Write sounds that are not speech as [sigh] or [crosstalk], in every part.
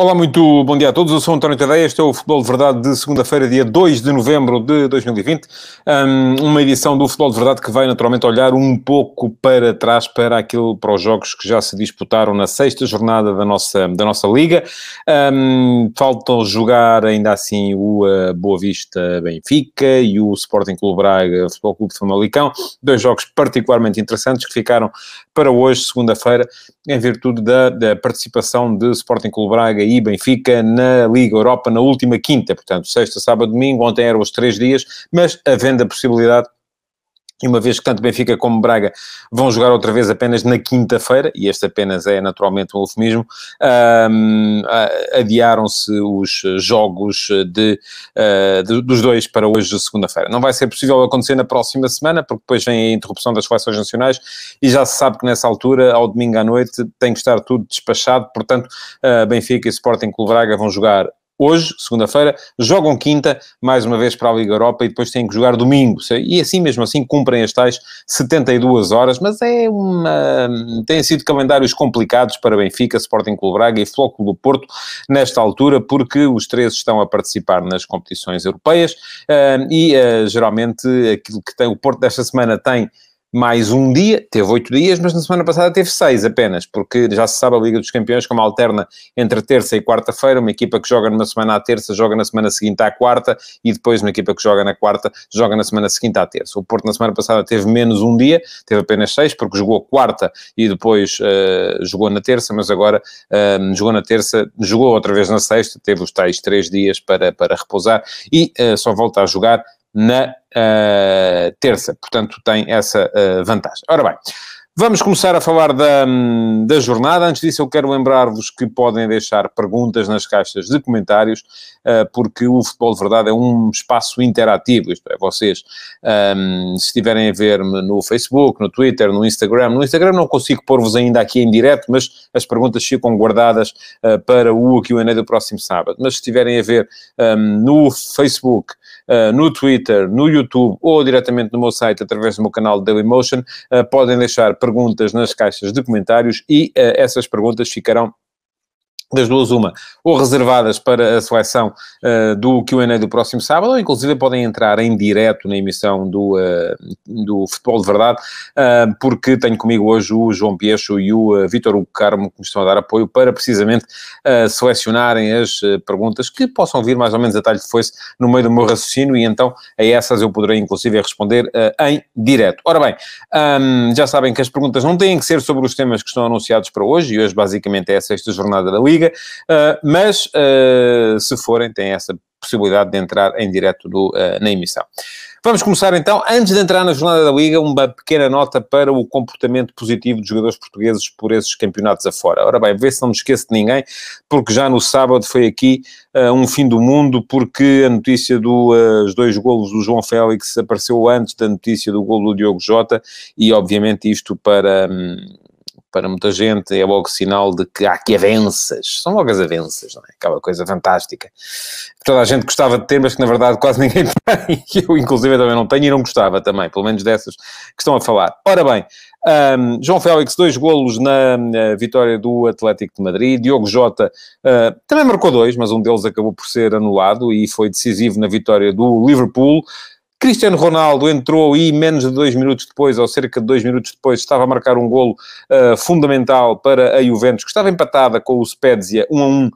Olá, muito bom dia a todos. Eu sou António Tadeia. Este é o Futebol de Verdade de segunda-feira, dia 2 de novembro de 2020. Um, uma edição do Futebol de Verdade que vai naturalmente olhar um pouco para trás para aquilo, para os jogos que já se disputaram na sexta jornada da nossa, da nossa Liga. Um, faltam jogar ainda assim o uh, Boa Vista Benfica e o Sporting Clube Braga Futebol Clube de Famalicão. Dois jogos particularmente interessantes que ficaram para hoje, segunda-feira, em virtude da, da participação de Sporting Clube Braga e Benfica na Liga Europa na última quinta, portanto, sexta, sábado, domingo, ontem eram os três dias, mas havendo a possibilidade e uma vez que tanto Benfica como Braga vão jogar outra vez apenas na quinta-feira, e este apenas é naturalmente um eufemismo, um, adiaram-se os jogos de, uh, de, dos dois para hoje, segunda-feira. Não vai ser possível acontecer na próxima semana, porque depois vem a interrupção das seleções nacionais, e já se sabe que nessa altura, ao domingo à noite, tem que estar tudo despachado, portanto, uh, Benfica e Sporting Clube Braga vão jogar hoje, segunda-feira, jogam quinta, mais uma vez para a Liga Europa, e depois têm que jogar domingo. E assim, mesmo assim, cumprem as tais 72 horas, mas é uma... têm sido calendários complicados para Benfica, Sporting Clube Braga e Flóculo do Porto, nesta altura, porque os três estão a participar nas competições europeias, e eh, geralmente aquilo que tem, o Porto desta semana tem mais um dia, teve oito dias, mas na semana passada teve seis apenas, porque já se sabe a Liga dos Campeões como alterna entre terça e quarta-feira, uma equipa que joga numa semana à terça, joga na semana seguinte à quarta, e depois uma equipa que joga na quarta, joga na semana seguinte à terça. O Porto na semana passada teve menos um dia, teve apenas seis, porque jogou quarta e depois uh, jogou na terça, mas agora uh, jogou na terça, jogou outra vez na sexta, teve os tais três dias para, para repousar, e uh, só volta a jogar na uh, terça. Portanto, tem essa uh, vantagem. Ora bem, vamos começar a falar da, da jornada. Antes disso, eu quero lembrar-vos que podem deixar perguntas nas caixas de comentários, uh, porque o Futebol de Verdade é um espaço interativo. Isto é, vocês, um, se estiverem a ver-me no Facebook, no Twitter, no Instagram, no Instagram não consigo pôr-vos ainda aqui em direto, mas as perguntas ficam guardadas para o Q&A do próximo sábado. Mas se estiverem a ver um, no Facebook, uh, no Twitter, no YouTube ou diretamente no meu site através do meu canal Dailymotion, uh, podem deixar perguntas nas caixas de comentários e uh, essas perguntas ficarão das duas uma, ou reservadas para a seleção uh, do Q&A do próximo sábado, ou inclusive podem entrar em direto na emissão do, uh, do Futebol de Verdade, uh, porque tenho comigo hoje o João Piecho e o uh, Vítor Hugo Carmo, que me estão a dar apoio para precisamente selecionarem as perguntas que possam vir mais ou menos a talho de foice no meio do meu raciocínio, e então a essas eu poderei inclusive responder em direto. Ora bem, um, já sabem que as perguntas não têm que ser sobre os temas que estão anunciados para hoje, e hoje basicamente é a sexta jornada da Liga, Liga, uh, mas uh, se forem, têm essa possibilidade de entrar em direto do, uh, na emissão. Vamos começar então, antes de entrar na jornada da Liga, uma pequena nota para o comportamento positivo dos jogadores portugueses por esses campeonatos afora. Ora bem, vê se não me esqueço de ninguém, porque já no sábado foi aqui uh, um fim do mundo, porque a notícia dos uh, dois golos do João Félix apareceu antes da notícia do golo do Diogo Jota, e obviamente isto para... Um, para muita gente é logo sinal de que há aqui avanças. São logo as avanças, não é? Aquela coisa fantástica. Toda a gente gostava de ter, mas que na verdade quase [laughs] ninguém tem. Eu, inclusive, também não tenho e não gostava também, pelo menos dessas que estão a falar. Ora bem, um, João Félix, dois golos na, na, vitória do Atlético de Madrid. Diogo Jota uh, também marcou dois, mas um deles acabou por ser anulado e foi decisivo na vitória do Liverpool. Cristiano Ronaldo entrou e menos de dois minutos depois, ou cerca de dois minutos depois, estava a marcar um golo uh, fundamental para a Juventus, que estava empatada com o Spezia 1 a 1, uh,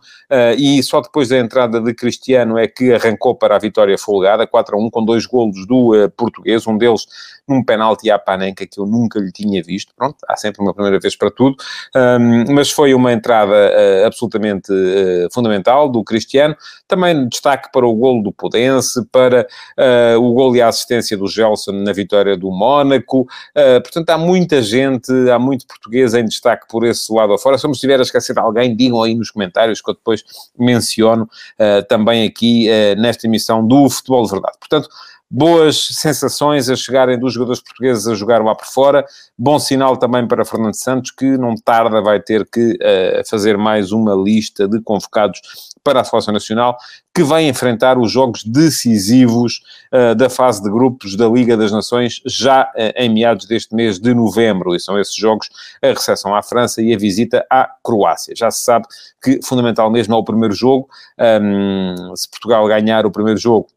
e só depois da entrada de Cristiano é que arrancou para a vitória folgada, 4 a 1, com dois golos do uh, português, um deles num penalti à Panenka que eu nunca lhe tinha visto. Pronto, há sempre uma primeira vez para tudo, um, mas foi uma entrada absolutamente fundamental do Cristiano. Também destaque para o golo do Pudense, para o golo e a assistência do Gelson na vitória do Mónaco. Uh, portanto, há muita gente, há muito português em destaque por esse lado afora. Se eu me estiver a esquecer de alguém, digam aí nos comentários que eu depois menciono uh, também aqui uh, nesta emissão do Futebol de Verdade. Portanto, boas sensações a chegarem dos jogadores portugueses a jogar lá por fora. Bom sinal também para Fernando Santos, que não tarda vai ter que uh, fazer mais uma lista de convocados para a Seleção Nacional, que vai enfrentar os jogos decisivos uh, da fase de grupos da Liga das Nações, já uh, em meados deste mês de novembro. E são esses jogos a recepção à França e a visita à Croácia. Já se sabe que, fundamental mesmo, é o primeiro jogo. Um, se Portugal ganhar o primeiro jogo,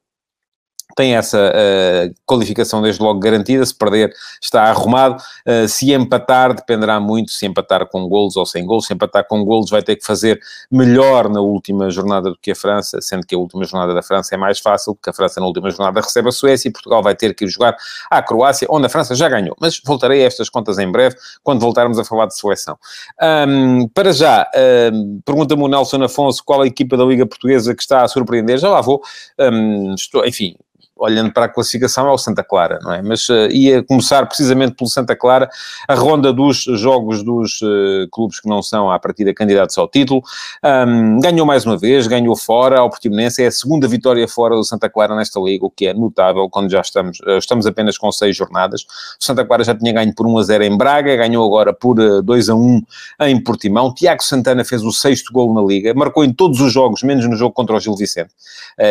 tem essa uh, qualificação desde logo garantida, se perder está arrumado, uh, se empatar dependerá muito, se empatar com golos ou sem golos, se empatar com golos vai ter que fazer melhor na última jornada do que a França, sendo que a última jornada da França é mais fácil, porque a França na última jornada recebe a Suécia e Portugal vai ter que ir jogar à Croácia, onde a França já ganhou, mas voltarei a estas contas em breve, quando voltarmos a falar de seleção. Um, para já, um, pergunta-me o Nelson Afonso qual a equipa da Liga Portuguesa que está a surpreender, já lá vou, um, estou, enfim, olhando para a classificação, é o Santa Clara, não é? Mas uh, ia começar precisamente pelo Santa Clara, a ronda dos jogos dos uh, clubes que não são, à partida, candidatos ao título. Um, ganhou mais uma vez, ganhou fora ao Portimonense, é a segunda vitória fora do Santa Clara nesta liga, o que é notável quando já estamos, uh, estamos apenas com seis jornadas. O Santa Clara já tinha ganho por 1 a 0 em Braga, ganhou agora por uh, 2 a 1 em Portimão. Tiago Santana fez o sexto gol na liga, marcou em todos os jogos, menos no jogo contra o Gil Vicente.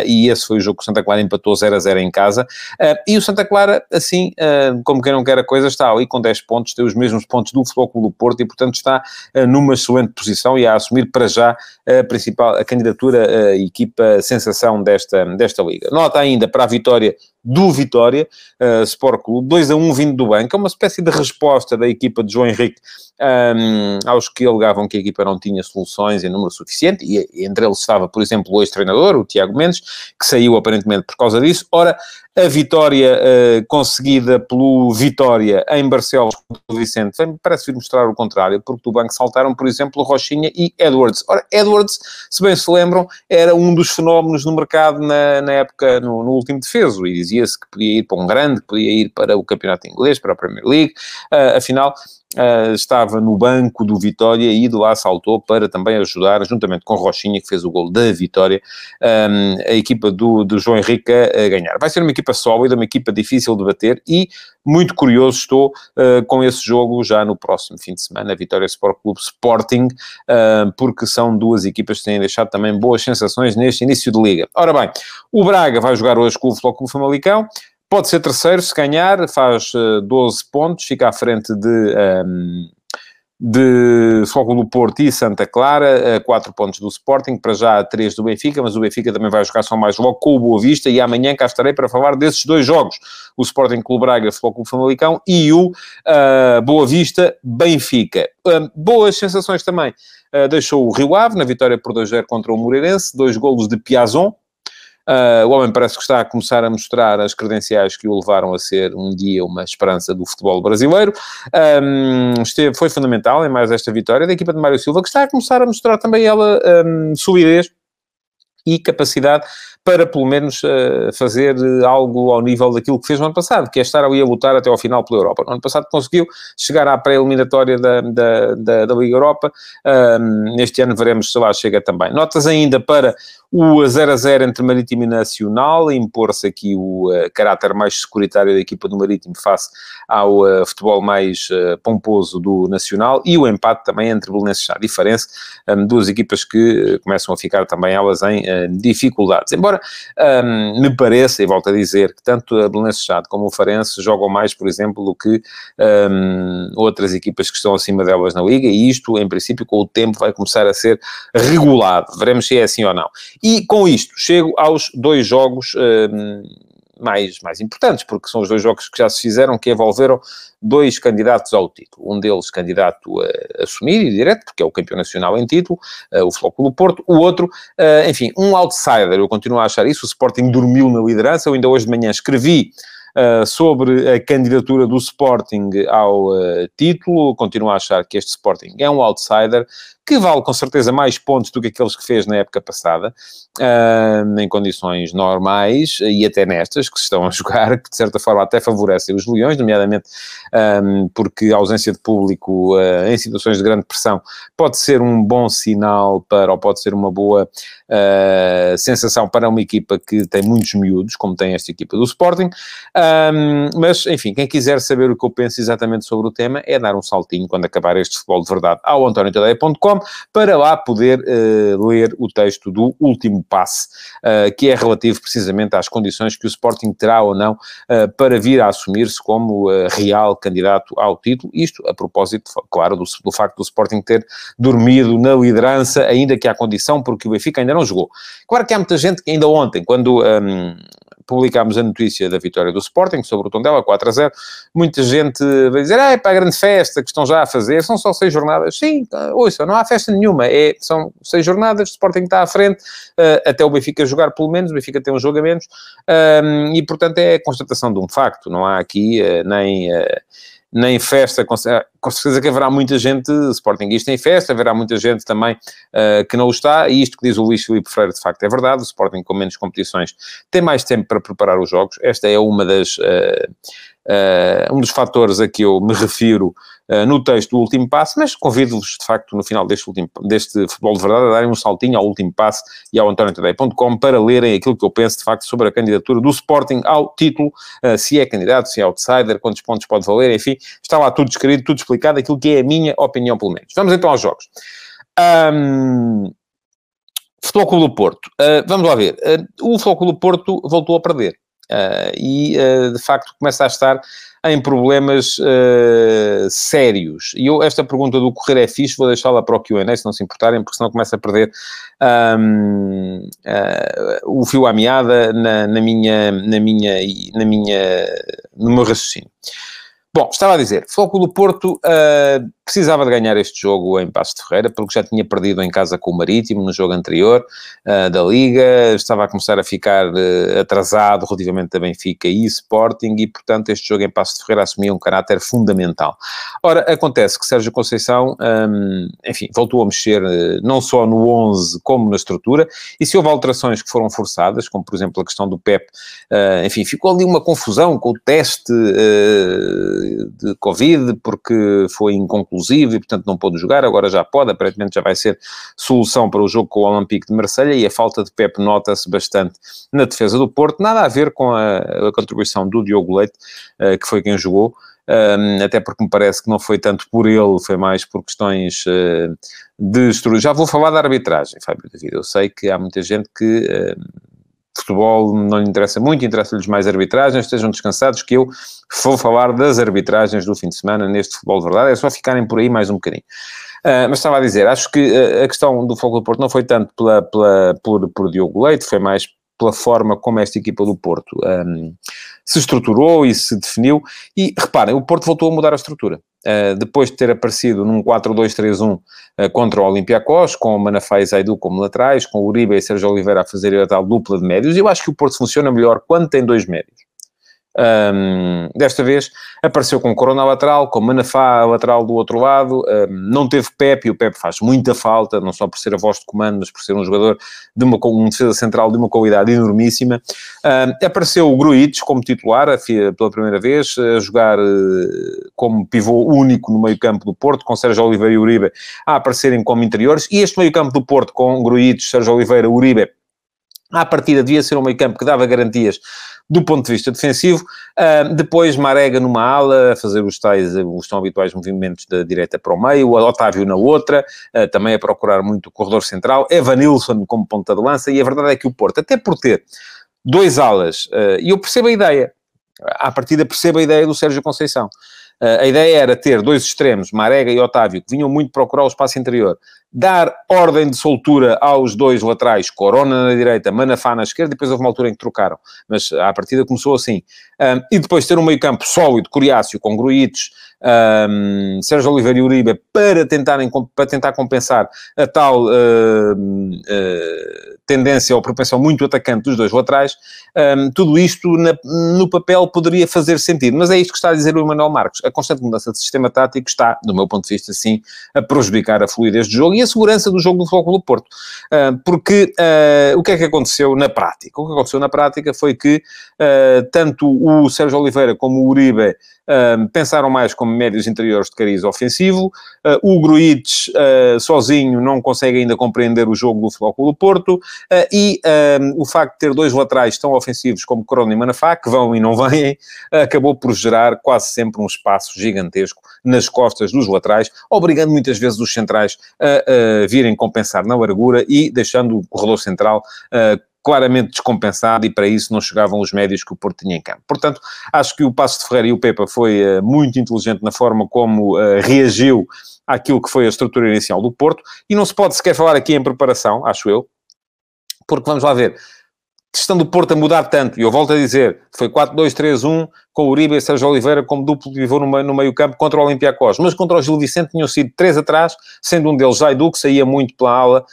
e esse foi o jogo que o Santa Clara empatou 0 a 0 em casa. Uh, e o Santa Clara, assim, uh, como quem não quer a coisa, está ali com 10 pontos, tem os mesmos pontos do Futebol Clube do Porto e, portanto, está uh, numa excelente posição e a assumir para já a principal, a candidatura, a equipa sensação desta, desta liga. Nota ainda para a vitória do Vitória uh, Sport Clube, 2 a 1 vindo do banco, é uma espécie de resposta da equipa de João Henrique um, aos que alegavam que a equipa não tinha soluções em número suficiente, e, e entre eles estava, por exemplo, o ex-treinador, o Tiago Mendes, que saiu aparentemente por causa disso. Ora, a vitória uh, conseguida pelo Vitória em Barcelos o Vicente parece vir mostrar o contrário, porque do banco saltaram, por exemplo, Rochinha e Edwards. Ora, Edwards, se bem se lembram, era um dos fenómenos no mercado na, na época, no, no último defeso, e dizia-se que podia ir para um grande, que podia ir para o campeonato inglês, para a Premier League. Uh, afinal, Uh, estava no banco do Vitória e de lá saltou para também ajudar, juntamente com Rochinha, que fez o gol da Vitória, um, a equipa do, do João Henrique a, a, ganhar. Vai ser uma equipa sólida, uma equipa difícil de bater e muito curioso estou uh, com esse jogo já no próximo fim de semana, Vitória Sport Clube Sporting, uh, porque são duas equipas que têm deixado também boas sensações neste início de liga. Ora bem, o Braga vai jogar hoje com o Flóculo Famalicão, Pode ser terceiro se ganhar, faz 12 eh, pontos, fica à frente de, um, ehm, de Fogo do Porto e Santa Clara, 4 pontos do Sporting, para já 3 do Benfica, mas o Benfica também vai jogar só mais logo com o Boa Vista e amanhã cá estarei para falar desses dois jogos, o Sporting Clube Braga, Fogo Famalicão e o uh, Boa Vista Benfica. Uh, boas sensações também. Uh, deixou o Rio Ave na vitória por 2-0 contra o Moreirense, dois golos de Piazon, Uh, o homem parece que está a começar a mostrar as credenciais que o levaram a ser um dia uma esperança do futebol brasileiro. Um, esteve, foi fundamental em mais esta vitória da equipa de Mário Silva, que está a começar a mostrar também ela um, solidez e capacidade para pelo menos uh, fazer algo ao nível daquilo que fez no ano passado, que é estar ali a lutar até ao final pela Europa. No ano passado conseguiu chegar à pré-eliminatória da, da, da, da, Liga Europa, um, neste ano veremos se lá chega também. Notas ainda para o 0 a 0 entre Marítimo e Nacional, impor-se aqui o uh, caráter mais securitário da equipa do Marítimo face ao uh, futebol mais uh, pomposo do Nacional e o empate também entre Belenenses e Diferença, um, duas equipas que começam a ficar também elas em dificuldades. Embora um, me pareça, e volto a dizer, que tanto a Belenenses como o Farense jogam mais, por exemplo, do que um, outras equipas que estão acima delas na Liga, e isto, em princípio, com o tempo vai começar a ser regulado. Veremos se é assim ou não. E com isto, chego aos dois jogos um, mais, mais importantes, porque são os dois jogos que já se fizeram, que envolveram dois candidatos ao título. Um deles candidato a assumir e direto, porque é o campeão nacional em título, uh, o Flóculo Porto. O outro, uh, enfim, um outsider. Eu continuo a achar isso. O Sporting dormiu na liderança. Eu ainda hoje de manhã escrevi Uh, sobre a candidatura do Sporting ao uh, título. Continuo a achar que este Sporting é um outsider, que vale com certeza mais pontos do que aqueles que fez na época passada, uh, em condições normais e até nestas que se estão a [laughs] jogar, que de certa forma até favorecem os Leões, nomeadamente um, porque a ausência de público uh, em situações de grande pressão pode ser um bom sinal para, ou pode ser uma boa uh, sensação para uma equipa que tem muitos miúdos, como tem esta equipa do Sporting. Um, mas, enfim, quem quiser saber o que eu penso exatamente sobre o tema é dar um saltinho quando acabar este futebol de verdade ao para lá poder uh, ler o texto do último passe, uh, que é relativo precisamente às condições que o Sporting terá ou não uh, para vir a assumir-se como real candidato ao título. Isto a propósito, claro, do, do facto do Sporting ter dormido na liderança, ainda que à condição, porque o Benfica ainda não jogou. Claro que há muita gente que ainda ontem, quando um, publicámos a notícia da vitória do Sporting sobre o Tondela 4 a 0, muita gente vai dizer, é para a grande festa que estão já a fazer, são só seis jornadas. Sim, ouça, não há festa nenhuma, é, são seis jornadas, o Sporting está à frente, uh, até o Benfica jogar pelo menos, o Benfica tem um jogo a menos, um, e portanto é a constatação de um facto, não há aqui uh, nem... Uh, nem festa, com, certeza que haverá muita gente Sportingista em festa, haverá muita gente também uh, que não o está, e isto que diz o Luís Filipe Freire de facto é verdade, o Sporting com menos competições tem mais tempo para preparar os jogos, esta é uma das... Uh, uh, um dos fatores a que eu me refiro no texto do último passo, mas convido-vos, de facto, no final deste, último, deste futebol de verdade, a darem um saltinho ao último passo e ao antoniotadeia.com para lerem aquilo que eu penso, de facto, sobre a candidatura do Sporting ao título, se é candidato, se é outsider, quantos pontos pode valer, enfim, está lá tudo escrito, tudo explicado, aquilo que é a minha opinião, pelo menos. Vamos então aos jogos. Um... Futebol Clube do Porto. Uh, vamos lá ver. Uh, o Futebol Clube do Porto voltou a perder. Uh, e, de facto, começa a estar em problemas sérios. E eu, esta pergunta do correr é fixe, vou deixá-la para o Q&A, se não se importarem, porque senão começa a perder um, o fio à meada na, na, minha, na minha, na minha, no meu raciocínio. Bom, estava a dizer, Foco do Porto uh, precisava de ganhar este jogo em Passo de Ferreira, porque já tinha perdido em casa com o Marítimo no jogo anterior uh, da Liga, estava a começar a ficar uh, atrasado relativamente a Benfica e Sporting, e portanto este jogo em Passo de Ferreira assumia um caráter fundamental. Ora, acontece que Sérgio Conceição, um, enfim, voltou a mexer não só no 11 como na estrutura, e se houve alterações que foram forçadas, como por exemplo a questão do PEP, enfim, ficou ali uma confusão com o teste de Covid, porque foi inconclusivo e, portanto, não pôde jogar. Agora já pode, aparentemente já vai ser solução para o jogo com o Olympique de Marselha e a falta de Pep nota-se bastante na defesa do Porto. Nada a ver com a, a contribuição do Diogo Leite, uh, que foi quem jogou. Um, até porque me parece que não foi tanto por ele, foi mais por questões uh, de estrutura. Já vou falar da arbitragem, Fábio David. Eu sei que há muita gente que uh, futebol não lhe interessa muito, interessa-lhes mais arbitragens, estejam descansados que eu vou falar das arbitragens do fim de semana neste futebol de verdade, é só ficarem por aí mais um bocadinho. Uh, mas estava a dizer, acho que uh, a questão do Foco do Porto não foi tanto pela, pela, por, por Diogo Leite, foi mais pela forma como esta equipa do Porto um, se estruturou e se definiu. E reparem, o Porto voltou a mudar a estrutura. Uh, depois de ter aparecido num 4-2-3-1 uh, contra o Olympiacos, com o Manafá e Zaidu como laterais, com o Uribe e Sérgio Oliveira a fazer a tal dupla de médios, eu acho que o Porto funciona melhor quando tem dois médios. Um, desta vez apareceu com Corona lateral, com Manafá lateral do outro lado, um, não teve Pepe, e o Pepe faz muita falta, não só por ser a voz de comando, mas por ser um jogador de uma um defesa central de uma qualidade enormíssima. Um, apareceu o Gruites como titular, pela primeira vez, a jogar uh, como pivô único no meio campo do Porto, com Sérgio Oliveira e Uribe a aparecerem como interiores, e este meio campo do Porto com Gruites, Sérgio Oliveira, Uribe, à partida devia ser um meio campo que dava garantias do ponto de vista defensivo. Uh, depois Marega numa ala, a fazer os tais, os tão habituais movimentos da direita para o meio, Otávio na outra, uh, também a procurar muito o corredor central, Evanilson como ponta de lança, e a verdade é que o Porto, até por ter dois alas, uh, e eu percebo a ideia, à partida percebo a ideia do Sérgio Conceição, a ideia era ter dois extremos, Marega e Otávio, que vinham muito procurar o espaço interior, dar ordem de soltura aos dois laterais, Corona na direita, Manafá na esquerda, depois houve uma altura em que trocaram, mas à partida começou assim. Um, e depois ter um meio campo sólido, Coriácio, com Gruites, um, Sérgio Oliveira e Uribe, para, tentarem, para tentar compensar a tal uh, uh, tendência ou propensão muito atacante dos dois laterais, um, tudo isto na, no papel poderia fazer sentido. Mas é isto que está a dizer o Emanuel Marcos. A constante mudança de sistema tático está, do meu ponto de vista, sim, a prejudicar a fluidez do jogo. A segurança do jogo do Futebol do Porto. Uh, porque uh, o que é que aconteceu na prática? O que aconteceu na prática foi que tanto o Sérgio Oliveira como o Uribe Pensaram mais como médios interiores de cariz ofensivo. Uh, o Gruites, uh, sozinho, não consegue ainda compreender o jogo do Futebol do Porto. e o facto de ter dois laterais tão ofensivos como Corona e Manafá, que vão e não vêm, acabou por gerar quase sempre um espaço gigantesco nas costas dos laterais, obrigando muitas vezes os centrais a, a virem compensar na largura e deixando o corredor central claramente descompensado e para isso não chegavam os médios que o Porto tinha em campo. Portanto, acho que o Passo de Ferreira e o Pepa foi uh, muito inteligente na forma como uh, reagiu àquilo que foi a estrutura inicial do Porto e não se pode sequer falar aqui em preparação, acho eu, porque vamos lá ver, questão do Porto a mudar tanto, e eu volto a dizer, foi 4-2-3-1, com o Uribe e Sérgio Oliveira como duplo pivô no, no meio campo contra o Olympiacos. Mas contra o Gil Vicente tinham sido três atrás, sendo um deles Zaidu, que saía muito pela ala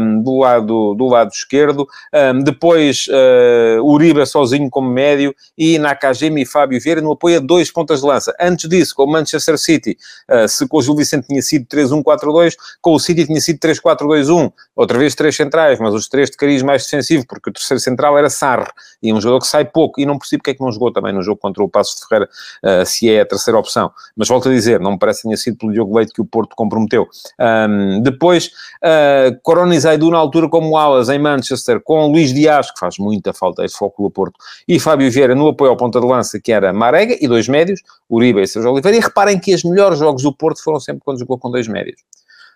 um, do, lado, do lado esquerdo. Um, depois uh, Uribe sozinho como médio e Nakajima e Fábio Vieira no apoio a dois pontas de lança. Antes disso, com o Manchester City, uh, se com o Gil Vicente tinha sido 3-1-4-2, com o City tinha sido 3-4-2-1. Outra vez três centrais, mas os três de cariz mais defensivo, porque o terceiro central era Sarre, e um jogador que sai pouco, e não percebo porque é que não jogou também no jogo contra o Passo de Ferreira, uh, se é a terceira opção. Mas volto a dizer, não me parece que tenha sido pelo Diogo Leite que o Porto comprometeu. Um, depois, uh, Corona e Zaidu na altura como alas em Manchester, com Luís Dias, que faz muita falta esse foco do Porto, e Fábio Vieira no apoio ao ponta de lança, que era Marega, e dois médios, Uribe e Sérgio Oliveira. E reparem que os melhores jogos do Porto foram sempre quando jogou com dois médios.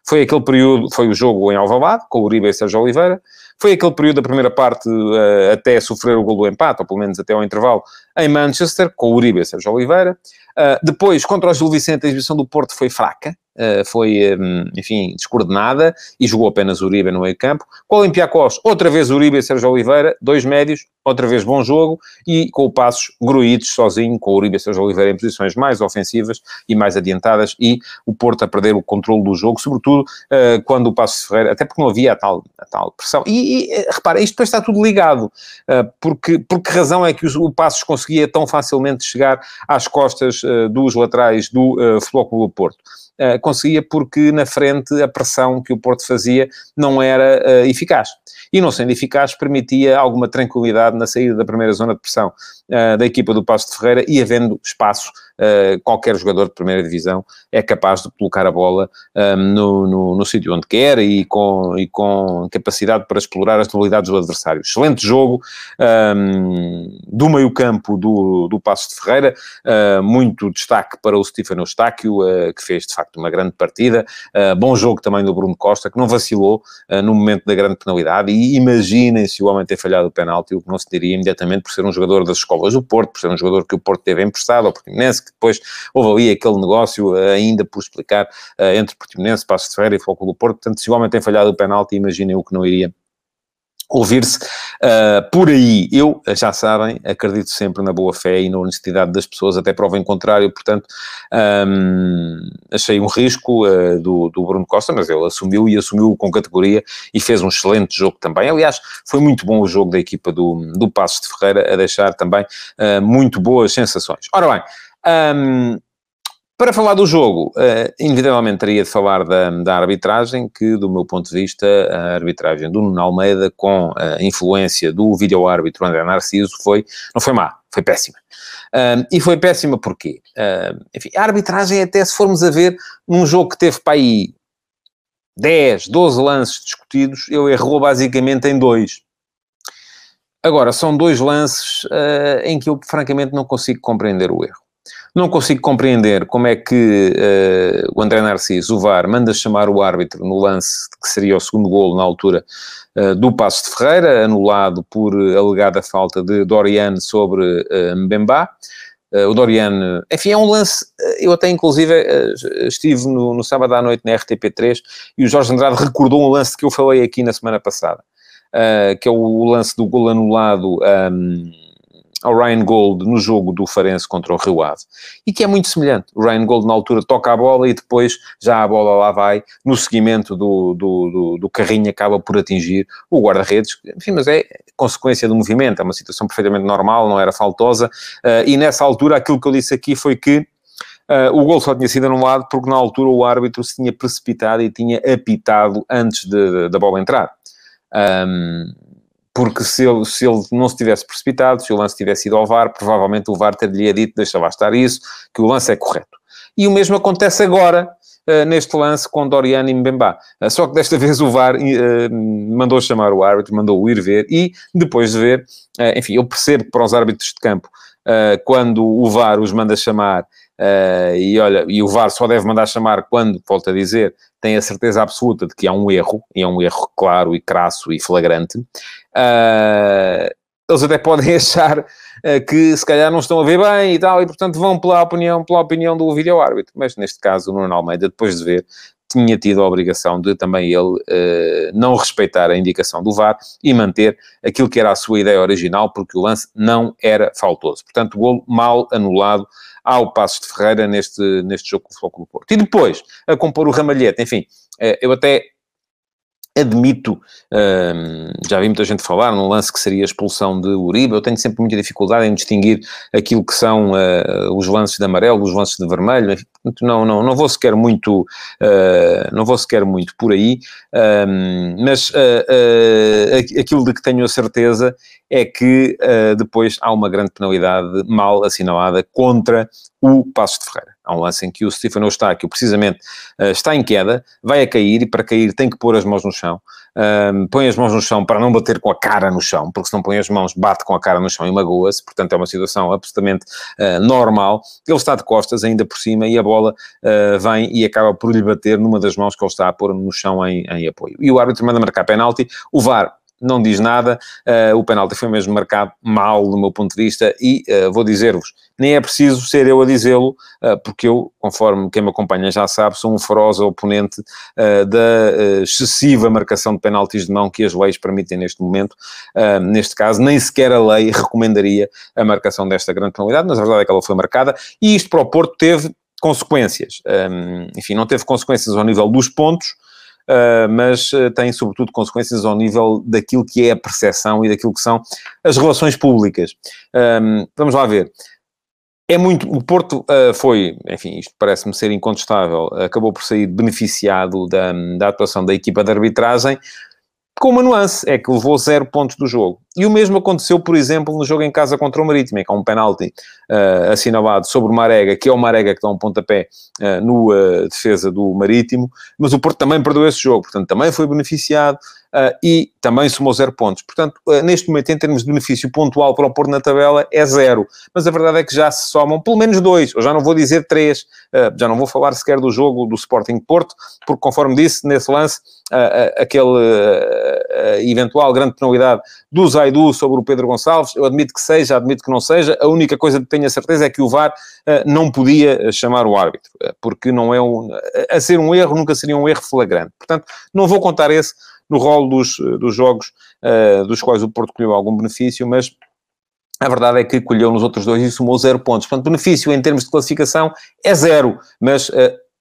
Foi aquele período, foi o jogo em Alvalade, com o Uribe e Sérgio Oliveira. Foi aquele período da primeira parte uh, até sofrer o gol do empate, ou pelo menos até ao intervalo, em Manchester, com o Uribe e Sérgio Oliveira. Uh, depois, contra o Gil Vicente, a exibição do Porto foi fraca. Uh, foi, um, enfim, descoordenada e jogou apenas Uribe no meio campo. Com o Olympiacos, outra vez Uribe e Sérgio Oliveira, dois médios, outra vez bom jogo, e com o Passos gruídos sozinho, com o Uribe e Sérgio Oliveira em posições mais ofensivas e mais adiantadas, e o Porto a perder o controle do jogo, sobretudo uh, quando o Passos Ferreira, até porque não havia a tal, a tal pressão. E, e repara, isto depois está tudo ligado, uh, porque, por que razão é que o, o Passos conseguia tão facilmente chegar às costas dos laterais do uh, Flóculo Porto? Uh, conseguia porque na frente a pressão que o Porto fazia não era uh, eficaz. E não sendo eficaz, permitia alguma tranquilidade na saída da primeira zona de pressão uh, da equipa do Passo de Ferreira e havendo espaço qualquer jogador de primeira divisão é capaz de colocar a bola um, no, no, no sítio onde quer e com, e com capacidade para explorar as debilidades do adversário. Excelente jogo um, do meio campo do, do Passo de Ferreira, muito destaque para o Stefano Eustáquio, que fez de facto uma grande partida, bom jogo também do Bruno Costa, que não vacilou no momento da grande penalidade e imaginem se o homem ter falhado o penalti, o que não se diria imediatamente por ser um jogador das escolas do Porto, por ser um jogador que o Porto teve emprestado ao Portimonense, que depois houve ali aquele negócio eh, ainda por explicar entre Portimonense, Passo de Ferreira e Foco do Porto. Portanto, se o homem tem falhado o penalti, imaginem o que não iria ouvir-se uh, por aí. Eu, já sabem, acredito sempre na boa fé e na honestidade das pessoas, até prova em contrário, portanto, um, achei um risco uh, do, do Bruno Costa, mas ele assumiu e assumiu com categoria e fez um excelente jogo também. Aliás, foi muito bom o jogo da equipa do, do Passos de Ferreira, a deixar também uh, muito boas sensações. Ora bem, um, para falar do jogo, uh, inevitavelmente teria de falar da, da, arbitragem, que, do meu ponto de vista, a arbitragem do Nuno Almeida, com a influência do vídeo-árbitro André Narciso, foi, não foi má, foi péssima. Um, e foi péssima porquê? Uh, enfim, a arbitragem, até se formos a ver, num jogo que teve para aí 10, 12 lances discutidos, ele errou basicamente em dois. Agora, são dois lances uh, em que eu, francamente, não consigo compreender o erro. Não consigo compreender como é que uh, o André Narciso, o VAR, manda chamar o árbitro no lance que seria o segundo golo na altura uh, do Passo de Ferreira, anulado por alegada falta de Doriane sobre uh, Mbemba. Uh, o Doriane, enfim, é um lance. Eu até, inclusive, estive no, no, sábado à noite na RTP3 e o Jorge Andrade recordou um lance que eu falei aqui na semana passada, que é o lance do gol anulado. Um, ao Ryan Gold no jogo do Farense contra o Rio Ave. E que é muito semelhante. O Ryan Gold, na altura, toca a bola e depois já a bola lá vai, no seguimento do, do, do, do carrinho, acaba por atingir o guarda-redes. Enfim, mas é consequência do movimento, é uma situação perfeitamente normal, não era faltosa. Uh, e nessa altura, aquilo que eu disse aqui foi que Uh, o gol só tinha sido anulado porque na altura o árbitro se tinha precipitado e tinha apitado antes da bola entrar. Um, porque se ele, se ele não se tivesse precipitado, se o lance tivesse ido ao VAR, provavelmente o VAR teria dito, deixa lá estar isso, que o lance é correto. E o mesmo acontece agora, uh, neste lance com Doriano e Mbemba. Uh, só que desta [laughs] vez o VAR mandou chamar o árbitro, mandou-o ir ver, e depois de ver, enfim, eu percebo que para os árbitros de campo, quando o VAR os manda chamar, Uh, e olha, e o VAR só deve mandar chamar quando, volto a dizer, tem a certeza absoluta de que há um erro, e é um erro claro e crasso e flagrante. Uh, eles até [laughs] podem achar uh, que se calhar não estão a ver bem e tal, e portanto vão pela opinião, pela opinião do vídeo-árbitro. Mas neste caso, o Nuno Almeida, depois de ver, tinha tido a obrigação de também ele uh, não respeitar a indicação do VAR e manter aquilo que era a sua ideia original, porque o lance não era faltoso. Portanto, o golo mal anulado ao Passos de Ferreira neste, neste jogo com o Futebol Porto. E depois, a compor o Ramalhete, enfim, eh, eu até admito, hum, já vi muita gente falar num lance que seria a expulsão de Uribe, eu tenho sempre muita dificuldade em distinguir aquilo que são uh, os lances de amarelo, os lances de vermelho, não, não, não vou sequer muito, uh, não vou sequer muito por aí, um, mas uh, aquilo de que tenho a certeza é que depois há uma grande penalidade mal assinalada contra o Passos de Ferreira. Há um lance em que o Stefano Eustáquio, precisamente, uh, está em queda, vai a cair e para cair tem que pôr as mãos no chão. Põe as mãos no chão para não bater com a cara no chão, porque se não põe as mãos, bate com a cara no chão e magoa-se. Portanto, é uma situação absolutamente uh, normal. Ele está de costas ainda por cima e a bola uh, vem e acaba por lhe bater numa das mãos que ele está a pôr no chão em, em apoio. E o árbitro manda marcar penalti. O VAR não diz nada. Uh, o penalti foi mesmo marcado mal, do meu ponto de vista, e uh, vou dizer-vos, nem é preciso ser eu a dizê-lo, uh, porque eu, conforme quem me acompanha já sabe, sou um feroz oponente da excessiva marcação de penaltis de mão que as leis permitem neste momento. neste caso, nem sequer a lei recomendaria a marcação desta grande penalidade, mas a verdade é que ela foi marcada, e isto para o Porto teve consequências. Um, enfim, não teve consequências ao nível dos pontos, uh, mas uh, tem sobretudo consequências ao nível daquilo que é a percepção e daquilo que são as relações públicas. Um, vamos lá ver. É muito. O Porto uh, foi, enfim, isto parece-me ser incontestável, acabou por sair beneficiado da, da atuação da equipa de arbitragem, com uma nuance, é que levou zero pontos do jogo. E o mesmo aconteceu, por exemplo, no jogo em casa contra o Marítimo, em que há um penalti uh, assinalado sobre o Marega, que é o Marega que dá um pontapé uh, no uh, defesa do Marítimo, mas o Porto também perdeu esse jogo, portanto também foi beneficiado e também somou zero pontos. Portanto, neste momento, em termos de benefício pontual para o Porto na tabela, é zero. Mas a verdade é que já se somam pelo menos dois, ou já não vou dizer três, já não vou falar sequer do jogo do Sporting Porto, porque conforme disse, nesse lance, aquele eventual grande penalidade do Zaidu sobre o Pedro Gonçalves, eu admito que seja, admito que não seja, a única coisa que tenho a certeza é que o VAR uh, não podia eh, chamar o árbitro, porque não é um, a ser um erro, nunca seria um erro flagrante. Portanto, não vou contar esse no rol dos, dos jogos dos quais o Porto colheu algum benefício, mas a verdade é que colheu nos outros dois e somou zero pontos. Portanto, benefício em termos de classificação é zero, mas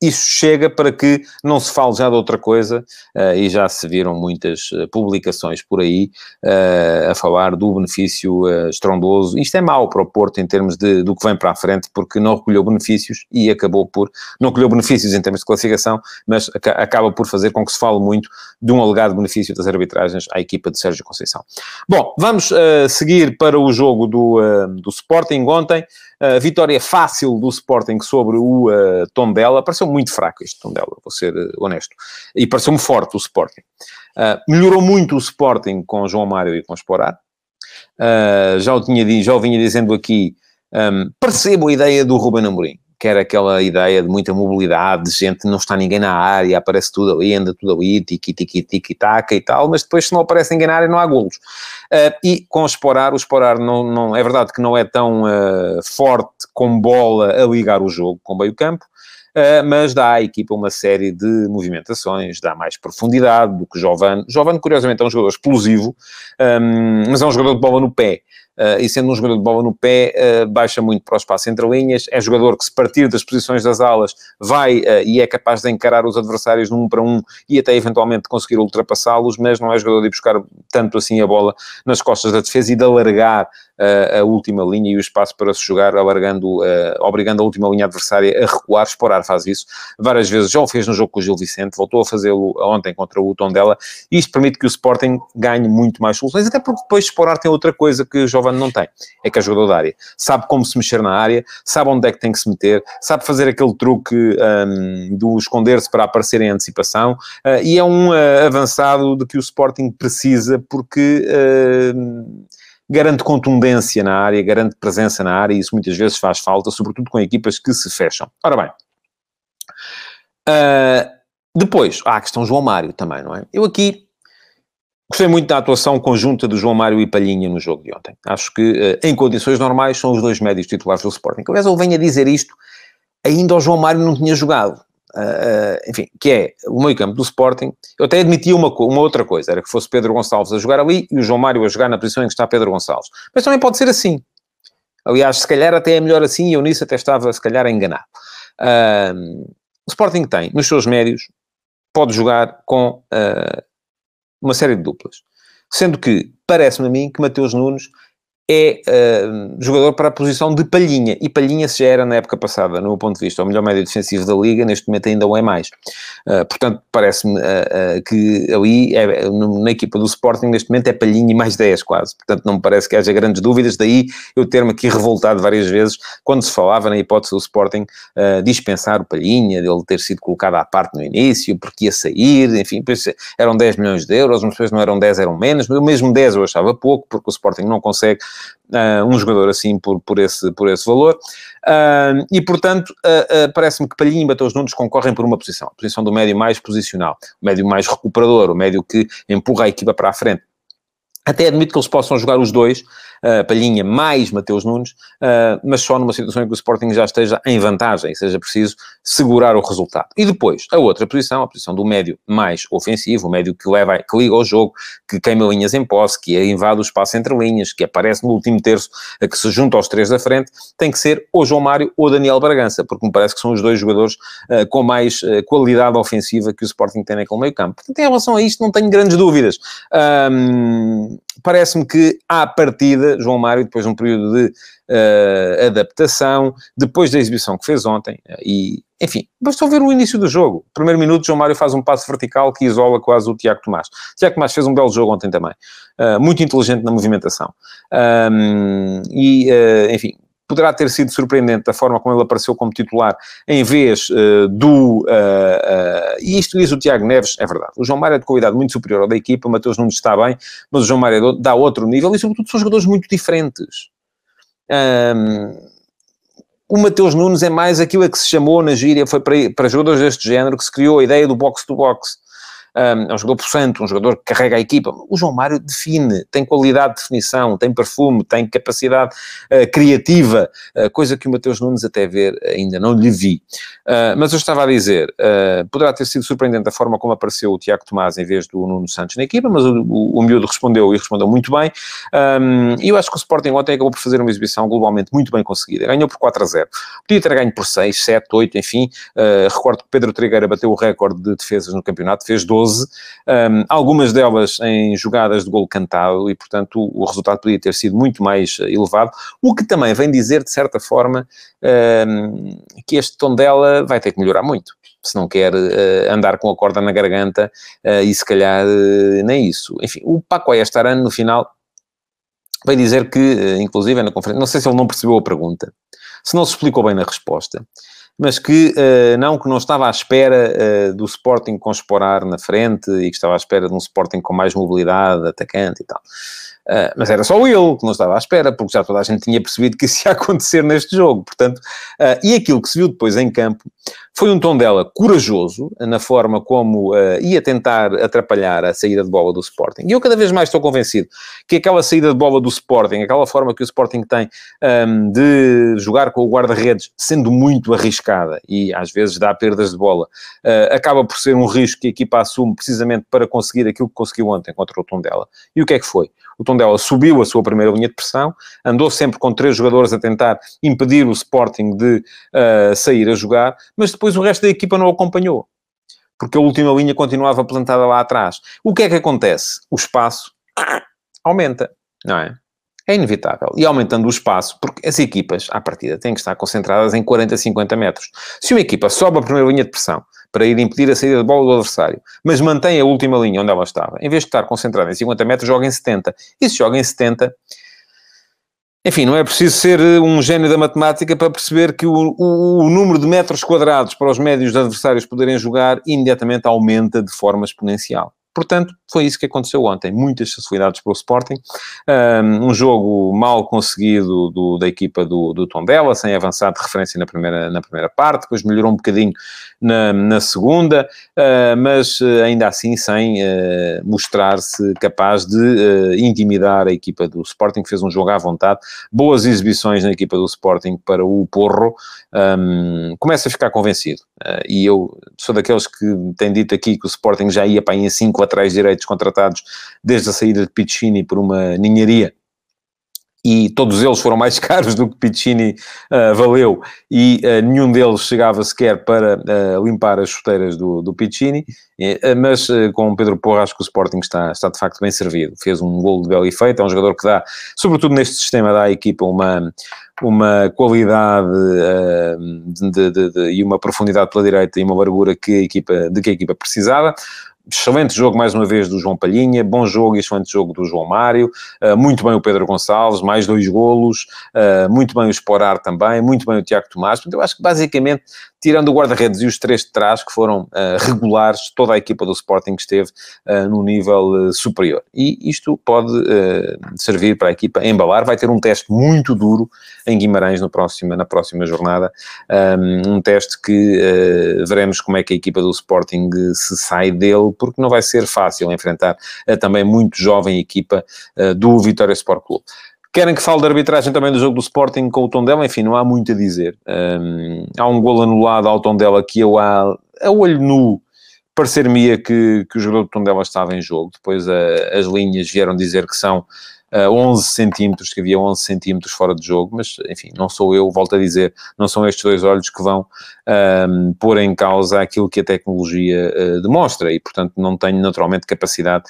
isso chega para que não se fale já de outra coisa, uh, e já se viram muitas uh, publicações por aí uh, a falar do benefício estrondoso. Isto é mau para o Porto em termos de, do que vem para a frente, porque não recolheu benefícios e acabou por. Não recolheu benefícios em termos de classificação, mas acaba por fazer com que se fale muito de um alegado benefício das arbitragens à equipa de Sérgio Conceição. Bom, vamos seguir para o jogo do, do Sporting ontem. Uh, vitória fácil do Sporting sobre o uh, Tondela. Pareceu muito fraco este Tondela, vou ser uh, honesto. E pareceu-me forte o Sporting. Uh, melhorou muito o Sporting com João Mário e com Esporar. já, o tinha, já o vinha dizendo aqui, um, percebo a ideia do Ruben Amorim que era aquela ideia de muita mobilidade, de gente, não está ninguém na área, aparece tudo ali, anda tudo ali, tiki, tiki, tiki, taca e tal, mas depois se não aparece ninguém na área não há golos. Uh, e com o Esporar, o Esporar não, não, é verdade que não é tão uh, forte com bola a ligar o jogo com meio campo, Uh, mas dá à equipa uma série de movimentações, dá mais profundidade do que Giovane. Giovane, curiosamente, é um jogador explosivo, um, mas é um jogador de bola no pé. Uh, e sendo um jogador de bola no pé, uh, baixa muito para o espaço entre linhas, é jogador que se partir das posições das alas vai uh, e é capaz de encarar os adversários num para um e até eventualmente conseguir ultrapassá-los, mas não é jogador de buscar tanto assim a bola nas costas da defesa e de alargar a última linha e o espaço para se jogar, alargando, obrigando a última linha adversária a recuar. Esporar faz isso várias vezes, já o fez no jogo com o Gil Vicente, voltou a fazê-lo ontem contra o Tondela, isto permite que o Sporting ganhe muito mais soluções, até porque depois Esporar tem outra coisa que o Giovanni não tem, é que é jogador da área. Sabe como se mexer na área, sabe onde é que tem que se meter, sabe fazer aquele truque um, do esconder-se para aparecer em antecipação, uh, e é um uh, avançado de que o Sporting precisa, porque... Uh, garante contundência na área, garante presença na área, e isso muitas vezes faz falta, sobretudo com equipas que se fecham. Ora bem, uh, depois, há a questão João Mário também, não é? Eu aqui gostei muito da atuação conjunta de João Mário e Palhinha no jogo de ontem. Acho que, uh, em condições normais, são os dois médios titulares do Sporting. Aliás, eu venho a dizer isto, ainda o João Mário não tinha jogado. Uh, enfim, que é o meio campo do Sporting, eu até admitia uma, uma outra coisa, era que fosse Pedro Gonçalves a jogar ali e o João Mário a jogar na posição em que está Pedro Gonçalves. Mas também pode ser assim. Aliás, se calhar até é melhor assim, e eu nisso até estava, se calhar, a enganar. Uh, o Sporting tem, nos seus médios, pode jogar com uh, uma série de duplas. Sendo que, parece-me a mim, que Mateus Nunes é uh, jogador para a posição de Palhinha. E Palhinha se já era na época passada, no meu ponto de vista, o melhor médio defensivo da Liga, neste momento ainda o é mais. Uh, portanto, parece-me uh, que ali, é, na equipa do Sporting, neste momento é Palhinha e mais 10 quase. Portanto, não me parece que haja grandes dúvidas. Daí eu ter-me aqui revoltado várias vezes quando se falava na hipótese do Sporting dispensar o Palhinha, dele ter sido colocado à parte no início, porque ia sair, enfim, eram 10 milhões de euros, mas depois não eram 10, eram menos, mas mesmo 10 eu achava pouco, porque o Sporting não consegue uh, um jogador assim por, por, esse, por esse valor. Uh, e, portanto, uh, parece-me que Palhinha e Mateus Nunes concorrem por uma posição, a posição do médio mais posicional, o médio mais recuperador, o médio que empurra a equipa para a frente. Até admito que eles possam jogar os dois, uh, Palhinha mais Mateus Nunes, uh, mas só numa situação em que o Sporting já esteja em vantagem e seja preciso segurar o resultado. E depois, a outra posição, a posição do médio mais ofensivo, o médio que leva, que liga ao jogo, que queima linhas em posse, que invade o espaço entre linhas, que aparece no último terço, a que se junta aos três da frente, tem que ser ou João Mário ou Daniel Bragança, porque me parece que são os dois jogadores uh, com mais qualidade ofensiva que o Sporting tem naquele meio campo. Portanto, em relação a isto, não tenho grandes dúvidas. Um, parece-me que, à partida, João Mário, depois de um período de uh, adaptação, depois da exibição que fez ontem, uh, e, enfim, bastou ver o início do jogo. Primeiro minuto, João Mário faz um passo vertical que isola quase o Tiago Tomás. O Tiago Tomás fez um belo jogo ontem também. Uh, muito inteligente na movimentação. Um, e, enfim, poderá ter sido surpreendente a forma como ele apareceu como titular em vez uh, do. Uh, uh, e isto diz o Tiago Neves, é verdade. O João Mário é de qualidade muito superior ao da equipa, o Mateus não está bem, mas o João Mário é dá outro nível e, sobretudo, são jogadores muito diferentes. Um, o Mateus Nunes é mais aquilo a que se chamou na gíria, foi para, para jogadores deste género que se criou a ideia do box-to-box. É um jogador possante, um jogador que carrega a equipa. O João Mário define, tem qualidade de definição, tem perfume, tem capacidade uh, criativa, uh, coisa que o Mateus Nunes até ver ainda não lhe vi. Uh, mas eu estava a dizer, poderá ter sido surpreendente a forma como apareceu o Tiago Tomás em vez do Nuno Santos na equipa, mas o, o, o miúdo respondeu e respondeu muito bem. Um, e eu acho que o Sporting ontem acabou por fazer uma exibição globalmente muito bem conseguida. Ganhou por 4 a 0. Podia ter ganho por 6, 7, 8, enfim. recordo que Pedro Trigueira bateu o recorde de defesas no campeonato, fez 12 12, um, algumas delas em jogadas de gol cantado, e portanto o, o, resultado podia ter sido muito mais eh, elevado, o que também vem dizer, de certa forma, um, que este tom dela vai ter que melhorar muito se não quer uh, andar com a corda na garganta uh, e se calhar uh, nem isso. Enfim, o Paco ano no final vai dizer que, inclusive na conferência, não sei se ele não percebeu a pergunta, se não se explicou bem na resposta, mas que uh, não, que não estava à espera uh, do Sporting com Sporar na frente e que estava à espera de um Sporting com mais mobilidade, atacante e tal. Uh, mas era só ele que não estava à espera, porque já toda a gente tinha percebido que isso ia [laughs] acontecer neste jogo. Portanto, uh, e aquilo que se viu depois em campo foi um tom dela corajoso na forma como uh, ia tentar atrapalhar a saída de bola do Sporting. E eu cada vez mais estou convencido que aquela saída de bola do Sporting, aquela forma que o Sporting tem um, de jogar com o guarda-redes, sendo muito arriscada e às vezes dá perdas de bola, acaba por ser um risco que a equipa assume precisamente para conseguir aquilo que conseguiu ontem contra o tom dela. E o que é que foi? O Tondela subiu a sua primeira linha de pressão, andou sempre com três jogadores a tentar impedir o Sporting de uh, sair a jogar, mas depois o resto da equipa não acompanhou. Porque a última linha continuava plantada lá atrás. O que é que acontece? O espaço aumenta, não é? É inevitável. E aumentando o espaço, porque as equipas, à partida, têm que estar concentradas em 40, 50 metros. Se uma equipa sobe a primeira linha de pressão para ir impedir a saída de bola do adversário, mas mantém a última linha onde ela estava, em vez de estar concentrada em 50 metros, joga em 70. E se joga em 70, enfim, não é preciso ser eh, um gênio da matemática para perceber que o, o, o, número de metros quadrados para os médios adversários poderem jogar imediatamente aumenta de forma exponencial. Portanto, foi isso que aconteceu ontem. Muitas facilidades para o Sporting. Um jogo mal conseguido do, da equipa do, do Tondela, sem avançar de referência na primeira, na primeira parte. Depois melhorou um bocadinho na, na segunda, uh, mas uh, ainda assim sem uh, mostrar-se capaz de intimidar a equipa do Sporting, que fez um jogo à vontade. Boas exibições na equipa do Sporting para o Porro. Começa a ficar convencido. E eu sou daqueles que têm dito aqui que o Sporting já ia para aí em 5 laterais direitos contratados desde a saída de Piccini por uma ninharia. E todos eles foram mais [laughs] caros do que Piccini uh, valeu, e uh, nenhum deles chegava sequer para uh, limpar as chuteiras do, do Piccini, mas com Pedro Porra acho que o Sporting está, está de facto bem servido. Fez um gol de belo efeito, é um jogador que dá, sobretudo neste sistema, dá à equipa uma, uma qualidade de, de, de, e uma profundidade pela direita e uma largura que equipa, de que a equipa precisava. Excelente jogo mais uma vez do João Palhinha, bom jogo e excelente jogo do João Mário, uh, muito bem o Pedro Gonçalves, mais dois golos, uh, muito bem o Esporar também, muito bem o Tiago Tomás, eu acho que basicamente, tirando o guarda-redes e os três de trás, que foram uh, regulares, toda a equipa do Sporting esteve num nível superior. E isto pode servir para a equipa embalar, vai ter um teste muito duro em Guimarães no próximo, na próxima jornada, um, um teste que veremos como é que a equipa do Sporting se sai dele, porque não vai ser fácil enfrentar a também muito jovem equipa uh, do Vitória Sport Clube. Querem que fale de arbitragem também do jogo do Sporting com o Tondela? Enfim, não há muito a dizer. Um, há um gol anulado ao Tondela que eu, a, a olho nu, parecer-me que, que o jogador do Tondela estava em jogo. Depois a, as linhas vieram dizer que são uh, 11 centímetros, que havia 11 centímetros fora de jogo, mas enfim, não sou eu, volto a dizer, não são estes dois olhos que vão um, pôr em causa aquilo que a tecnologia uh, demonstra e, portanto, não tenho naturalmente capacidade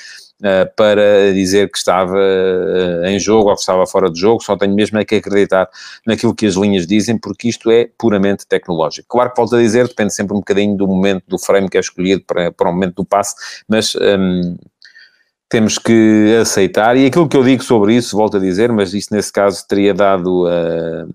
para dizer que estava uh, em jogo ou que estava fora de jogo, só tenho mesmo é que acreditar naquilo que as linhas dizem, porque isto é puramente tecnológico. Claro que volto a dizer, depende sempre um bocadinho do momento, do frame que é escolhido para, para o momento do passe, mas um, temos que aceitar, e aquilo que eu digo sobre isso, volto a dizer, mas isso nesse caso teria dado a,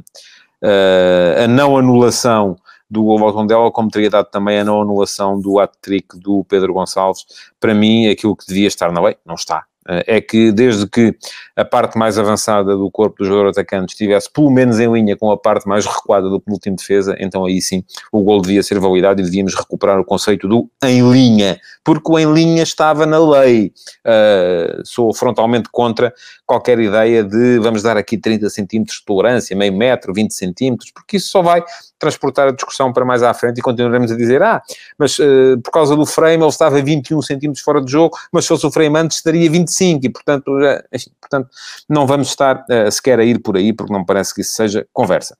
a, a não anulação do gol Tondela, como teria dado também a não anulação do hat-trick do Pedro Gonçalves. Para mim, aquilo que devia estar na lei, não está. Eh, é que desde que a parte mais avançada do corpo do jogador atacante estivesse pelo menos em linha com a parte mais recuada do último defesa, então aí sim o gol devia ser validado e devíamos recuperar o conceito do em linha, porque o em linha estava na lei. Uh, sou frontalmente contra qualquer ideia de vamos dar aqui 30 centímetros de tolerância, meio metro, 20 centímetros, porque isso só vai transportar a discussão para mais à frente e continuaremos a dizer, ah, mas uh, por causa do frame ele estava 21 centímetros fora de jogo, mas se fosse o frame antes estaria 25 e, portanto, enfim, portanto não vamos estar uh, sequer a ir por aí, porque não parece que isso seja conversa.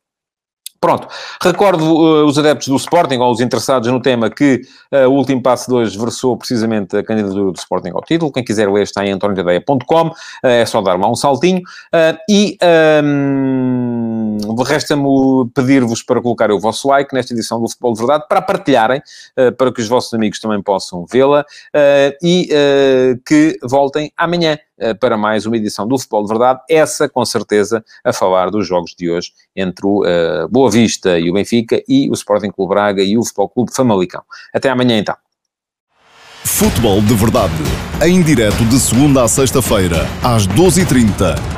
Pronto, recordo uh, os adeptos do Sporting, ou os interessados no tema, que uh, o último passo de hoje versou precisamente a candidatura do Sporting ao título. Quem quiser ler está em antoniotadeia.com, uh, é só dar lá um saltinho. E um, resta-me pedir-vos para colocar o vosso like nesta edição do Futebol de Verdade, para partilharem, para que os vossos amigos também possam vê-la e que voltem amanhã. Eh, para mais uma edição do Futebol de Verdade, essa com certeza a falar dos jogos de hoje entre o uh, Boa Vista e o Benfica e o Sporting Clube Braga e o Futebol Clube Famalicão. Até amanhã então. Futebol de Verdade, em direto de segunda a sexta-feira, às 12h30